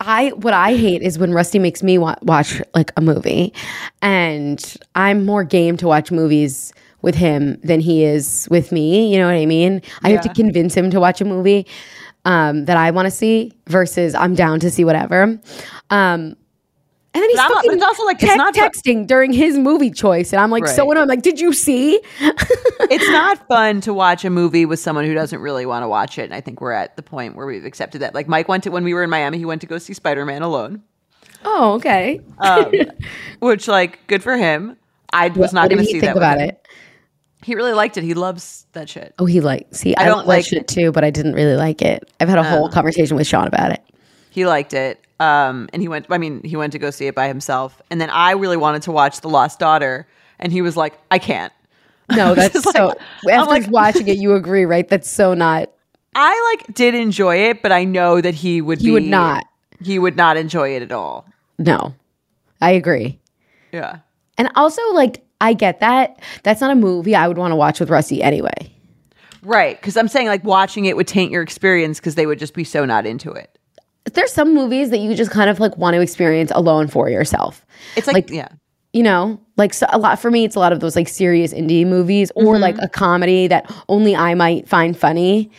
I what I hate is when Rusty makes me wa- watch like a movie, and I'm more game to watch movies with him than he is with me. You know what I mean? I have to convince him to watch a movie um, that I want to see versus I'm down to see whatever. Um, and then he's I'm- but it's also, like, it's not texting during his movie choice, and I'm like, so Right. what? I'm like, did you see? it's not fun to watch a movie with someone who doesn't really want to watch it. And I think we're at the point where we've accepted that. Like Mike went to when we were in Miami, he went to go see Spider Man alone, oh, okay. um, which like good for him. I was not what did going to see think that about it? He really liked it. He loves that shit. Oh, he like see. I, I don't like like it too, but I didn't really like it. I've had a whole conversation with Sean about it. He liked it. Um, and he went, I mean, he went to go see it by himself. And then I really wanted to watch The Lost Daughter. And he was like, I can't. No, that's like- so. I'm After like- watching it, you agree, right? That's so not. I like did enjoy it, but I know that he would He be, would not. He would not enjoy it at all. No, I agree. Yeah. And also, like, I get that. That's not a movie I would want to watch with Rusty anyway. Right. Because I'm saying like watching it would taint your experience because they would just be so not into it. There's some movies that you just kind of like want to experience alone for yourself. It's like, Like- yeah. You know, like so a lot for me, it's a lot of those like serious indie movies or Mm-hmm. like a comedy that only I might find funny.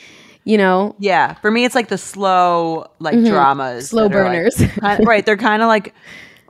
You know, Yeah. For me, it's like the slow, like dramas. Mm-hmm. Slow that are, like, burners. kind- right. They're kind of like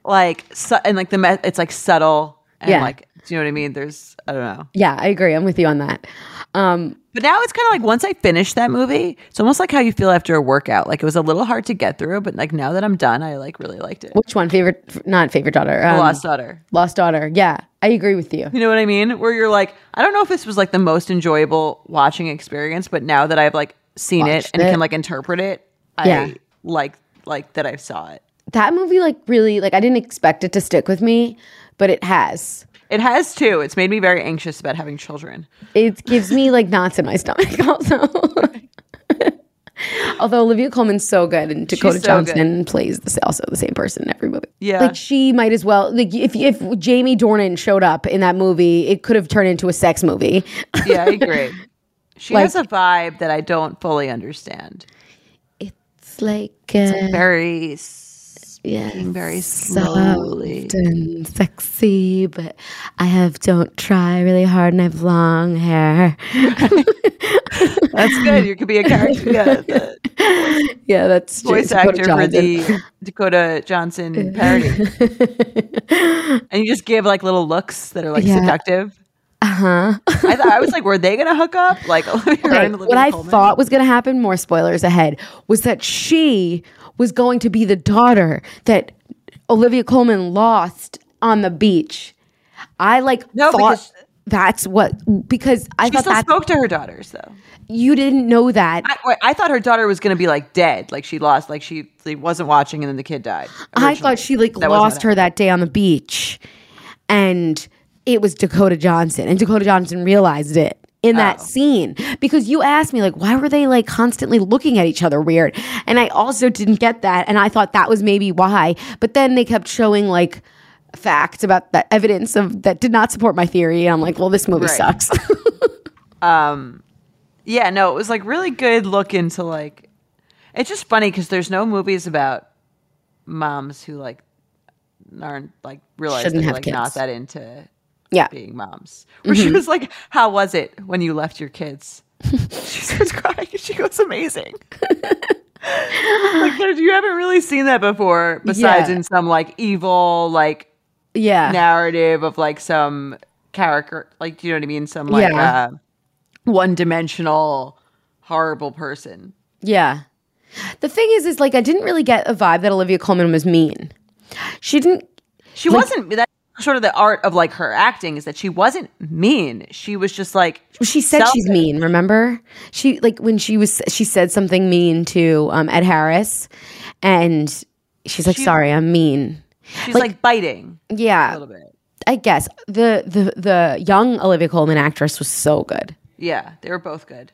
like su- and like the me- it's like subtle and Yeah. like do you know what I mean? There's I don't know. Yeah, I agree. I'm with you on that. Um, But now it's kind of like once I finish that movie, it's almost like how you feel after a workout. Like it was a little hard to get through, but like now that I'm done, I like really liked it. which one? Favorite? Not favorite daughter. Um, Lost Daughter. Lost daughter. Yeah, I agree with you. You know what I mean? Where you're like, I don't know if this was like the most enjoyable watching experience, but now that I've like seen it and it. can like interpret it, Yeah. I like like that I saw it. That movie, like, really, like, I didn't expect it to stick with me, but it has. It has too. It's made me very anxious about having children. It gives me like knots in my stomach. Also. Although Olivia Colman's so good and Dakota so Johnson plays the, also the same person in every movie. Yeah. like she might as well. Like if if Jamie Dornan showed up in that movie, it could have turned into a sex movie. Yeah, I agree. She Like- has a vibe that I don't fully understand. It's like uh, Very yeah, speaking very slowly. soft and sexy, but I have don't try really hard and I have long hair. That's good. You could be a character. Yeah, the yeah, that's voice Dakota actor for the Dakota Johnson parody. and you just give like little looks that are like Yeah. seductive. Uh huh. I thought I was like, were they gonna hook up? Like Okay, and Olivia what I Colman? thought was going to happen, more spoilers ahead, was that she was going to be the daughter that Olivia Colman lost on the beach. I like No, thought that's what because I She thought still that spoke to her daughters though. you didn't know that. I, I thought her daughter was gonna be like dead, like she lost, like she, wasn't watching, and then the kid died. I thought she like That lost her that day on the beach, and it was Dakota Johnson, and Dakota Johnson realized it in that Oh. scene because you asked me like why were they like constantly looking at each other weird, and I also didn't get that, and I thought that was maybe why, but then they kept showing like facts about that evidence of that did not support my theory, and I'm like, well, this movie Right. sucks. Um, yeah, no, it was like really good look into like. It's just funny because there's no movies about moms who like aren't like realize Shouldn't they're like kids. not that into yeah, being moms. Where she was like, "How was it when you left your kids?" she starts crying. and She goes, "Amazing." like you haven't really seen that before, besides Yeah. in some like evil like yeah, narrative of like some character, like do you know what I mean? Some like Yeah. uh, one dimensional horrible person. Yeah. The thing is, is like I didn't really get a vibe that Olivia Colman was mean. She didn't. She wasn't that sort of the art of like her acting is that she wasn't mean. She was just like She said she's mean. Remember, she like when she was she said something mean to um, Ed Harris, and she's like, She- "Sorry, I'm mean." She's like, biting Yeah, a little bit. I guess the the the young Olivia Colman actress was so good. Yeah, they were both good.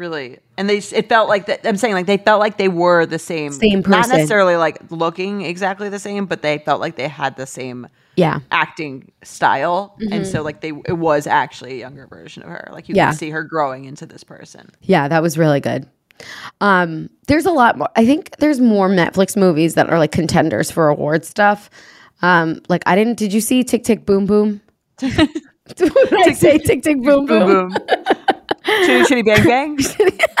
Really. And they it felt like that I'm saying like they felt like they were the same Same person. Not necessarily like looking exactly the same, but they felt like they had the same Yeah, acting style. And so like they it was actually a younger version of her. Like you Yeah. can see her growing into this person. yeah, that was really good. Um, there's a lot more. I think there's more Netflix movies that are like contenders for award stuff. Um, like I didn't. Did you see Tick Tick Boom Boom? did I say? Tick Tick Boom Boom. Boom boom. Shitty shitty bang bang.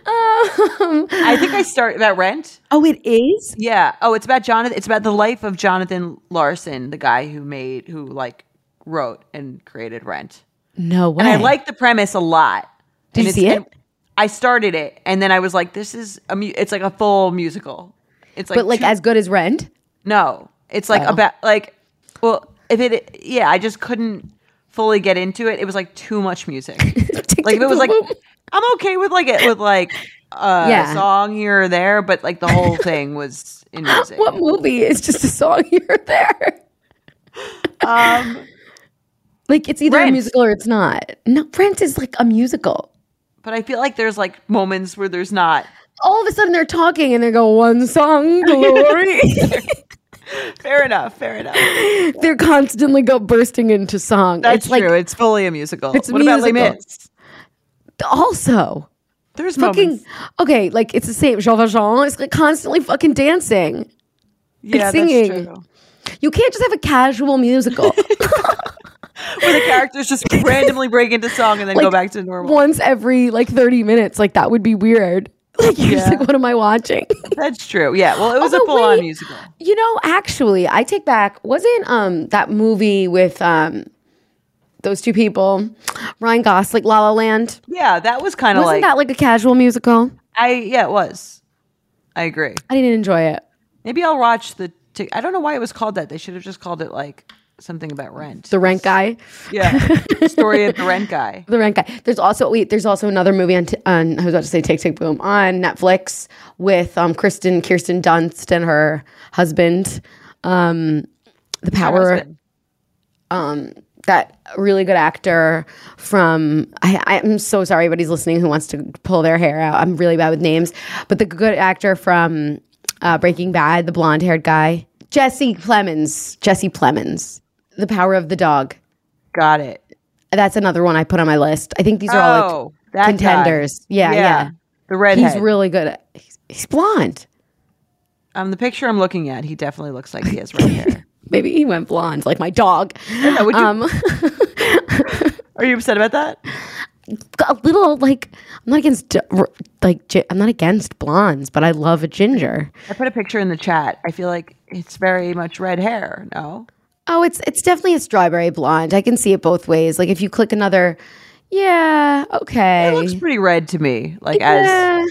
I think I start that rent. Oh, it is. Yeah. Oh, it's about Jonathan. It's about the life of Jonathan Larson, the guy who made, who like wrote and created Rent. No way. And I like the premise a lot. Did And you see it? I started it, and then I was like, "This is a mu- it's like a full musical." It's like, but like two- as good as Rent. no, it's like Oh. about like, well, if it, yeah, I just couldn't fully get into it. It was like too much music. Like if it was like. I'm okay with like it with like a Yeah. song here or there, but like the whole thing was in music. what movie is just a song here or there? Um, Like it's either a musical or it's not. No, Rent is like a musical. but I feel like there's like moments where there's not. All of a sudden they're talking and they go one song glory. Fair enough. Fair enough. they're constantly go bursting into song. That's it's like true. It's fully a musical. It's what about Les musical. Mis? also There's fucking moments. okay. Like it's the same. Jean Valjean is like constantly fucking dancing. Yeah, singing. that's true. You can't just have a casual musical. Where the characters just randomly break into song and then go back to normal. once every like 30 minutes. Like that would be weird. Like you're just like, what am I watching? That's true. Yeah. Well, it was Although, a full on musical. You know, actually, I take back. Wasn't um that movie with um those two people, Ryan Gosling, La La Land? Yeah, that was kind of Wasn't like that like a casual musical? I. Yeah, it was. I agree. I didn't enjoy it. Maybe I'll watch the. T- I don't know why it was called that. They should have just called it like something about rent. The Rent Guy. yeah, story of the rent guy. The Rent Guy. There's also wait. There's also another movie on, t- on I was about to say Tick Tick Boom on Netflix with um Kristen Kirsten Dunst and her husband. Um, the power. um, that really good actor from I, I'm so sorry everybody's listening who wants to pull their hair out. I'm really bad with names, but the good actor from uh, Breaking Bad, the blonde haired guy, Jesse Plemons. Jesse Plemons, The Power of the Dog. Got it. That's another one I put on my list. I think these are all Oh, like contenders. Yeah, yeah. The redhead. He's really good. At, he's, he's blonde. um, the picture I'm looking at, he definitely looks like he has red hair. Maybe he went blonde like my dog. would you- um, Are you upset about that? a little like I'm not against like I'm not against blondes, but I love a ginger. I put a picture in the chat. I feel like it's very much red hair. No. Oh, it's it's definitely a strawberry blonde. I can see it both ways. Like if you click another, yeah, okay. It looks pretty red to me. Like Yeah. as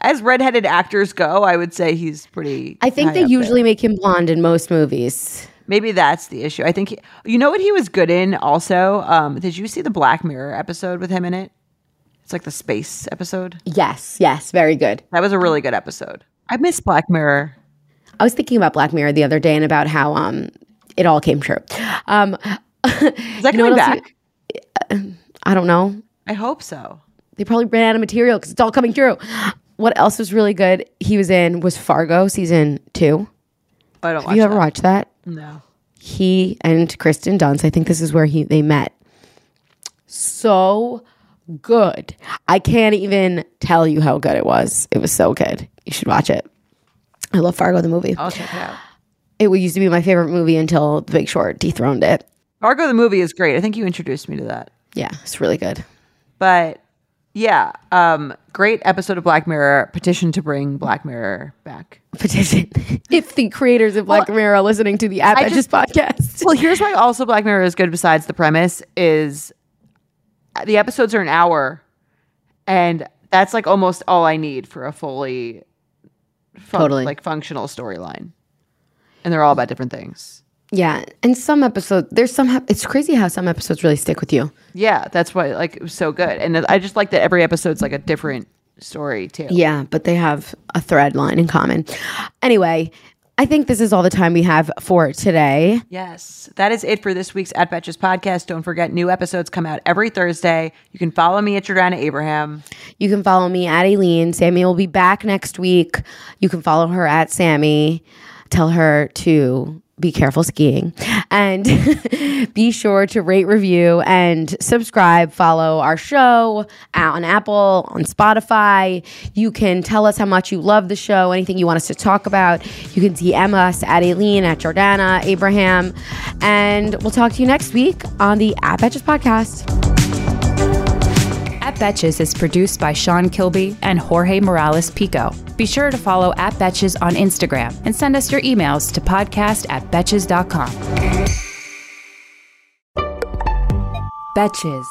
as redheaded actors go, I would say he's pretty. I think they usually there. make him blonde in most movies. maybe that's the issue. I think he, you know what he was good in. Also, um, did you see the Black Mirror episode with him in it? It's like the space episode. Yes, yes, very good. That was a really good episode. I miss Black Mirror. I was thinking about Black Mirror the other day and about how um it all came true. Um, Is that coming back? I don't know. I hope so. They probably ran out of material because it's all coming true. What else was really good? He was in was Fargo season two. I don't. Have you ever that. watched that? No. he and Kristen Dunst. I think this is where he they met. So good. I can't even tell you how good it was. It was so good. You should watch it. I love Fargo the movie. I'll check it out. It used to be my favorite movie until The Big Short dethroned it. Fargo the movie is great. I think you introduced me to that. Yeah, it's really good. But yeah, um, great episode of Black Mirror. Petition to bring Black Mirror back. Petition. if the creators of Black Mirror are listening to the App I Edges just- podcast. Well, here's why also Black Mirror is good. Besides the premise, is the episodes are an hour, and that's like almost all I need for a fully, fun- Totally. like functional storyline. And they're all about different things. Yeah, and some episodes there's some. It's crazy how some episodes really stick with you. Yeah, that's why like it was so good, and I just like that every episode's like a different story too. Yeah, but they have a thread line in common. Anyway, I think this is all the time we have for today. Yes, that is it for this week's At Betches podcast. Don't forget, new episodes come out every Thursday. You can follow me at Jordana Abraham. You can follow me at Aileen. Sammy will be back next week. You can follow her at Sammy. Tell her to be careful skiing and be sure to rate, review, and subscribe. Follow our show on Apple, on Spotify. You can tell us how much you love the show, anything you want us to talk about. You can DM us at Aileen, at Jordana, Abraham. And we'll talk to you next week on the At Betches podcast. At Betches is produced by Sean Kilby and Jorge Morales Pico. Be sure to follow at Betches on Instagram and send us your emails to podcast at Betches.com. Betches.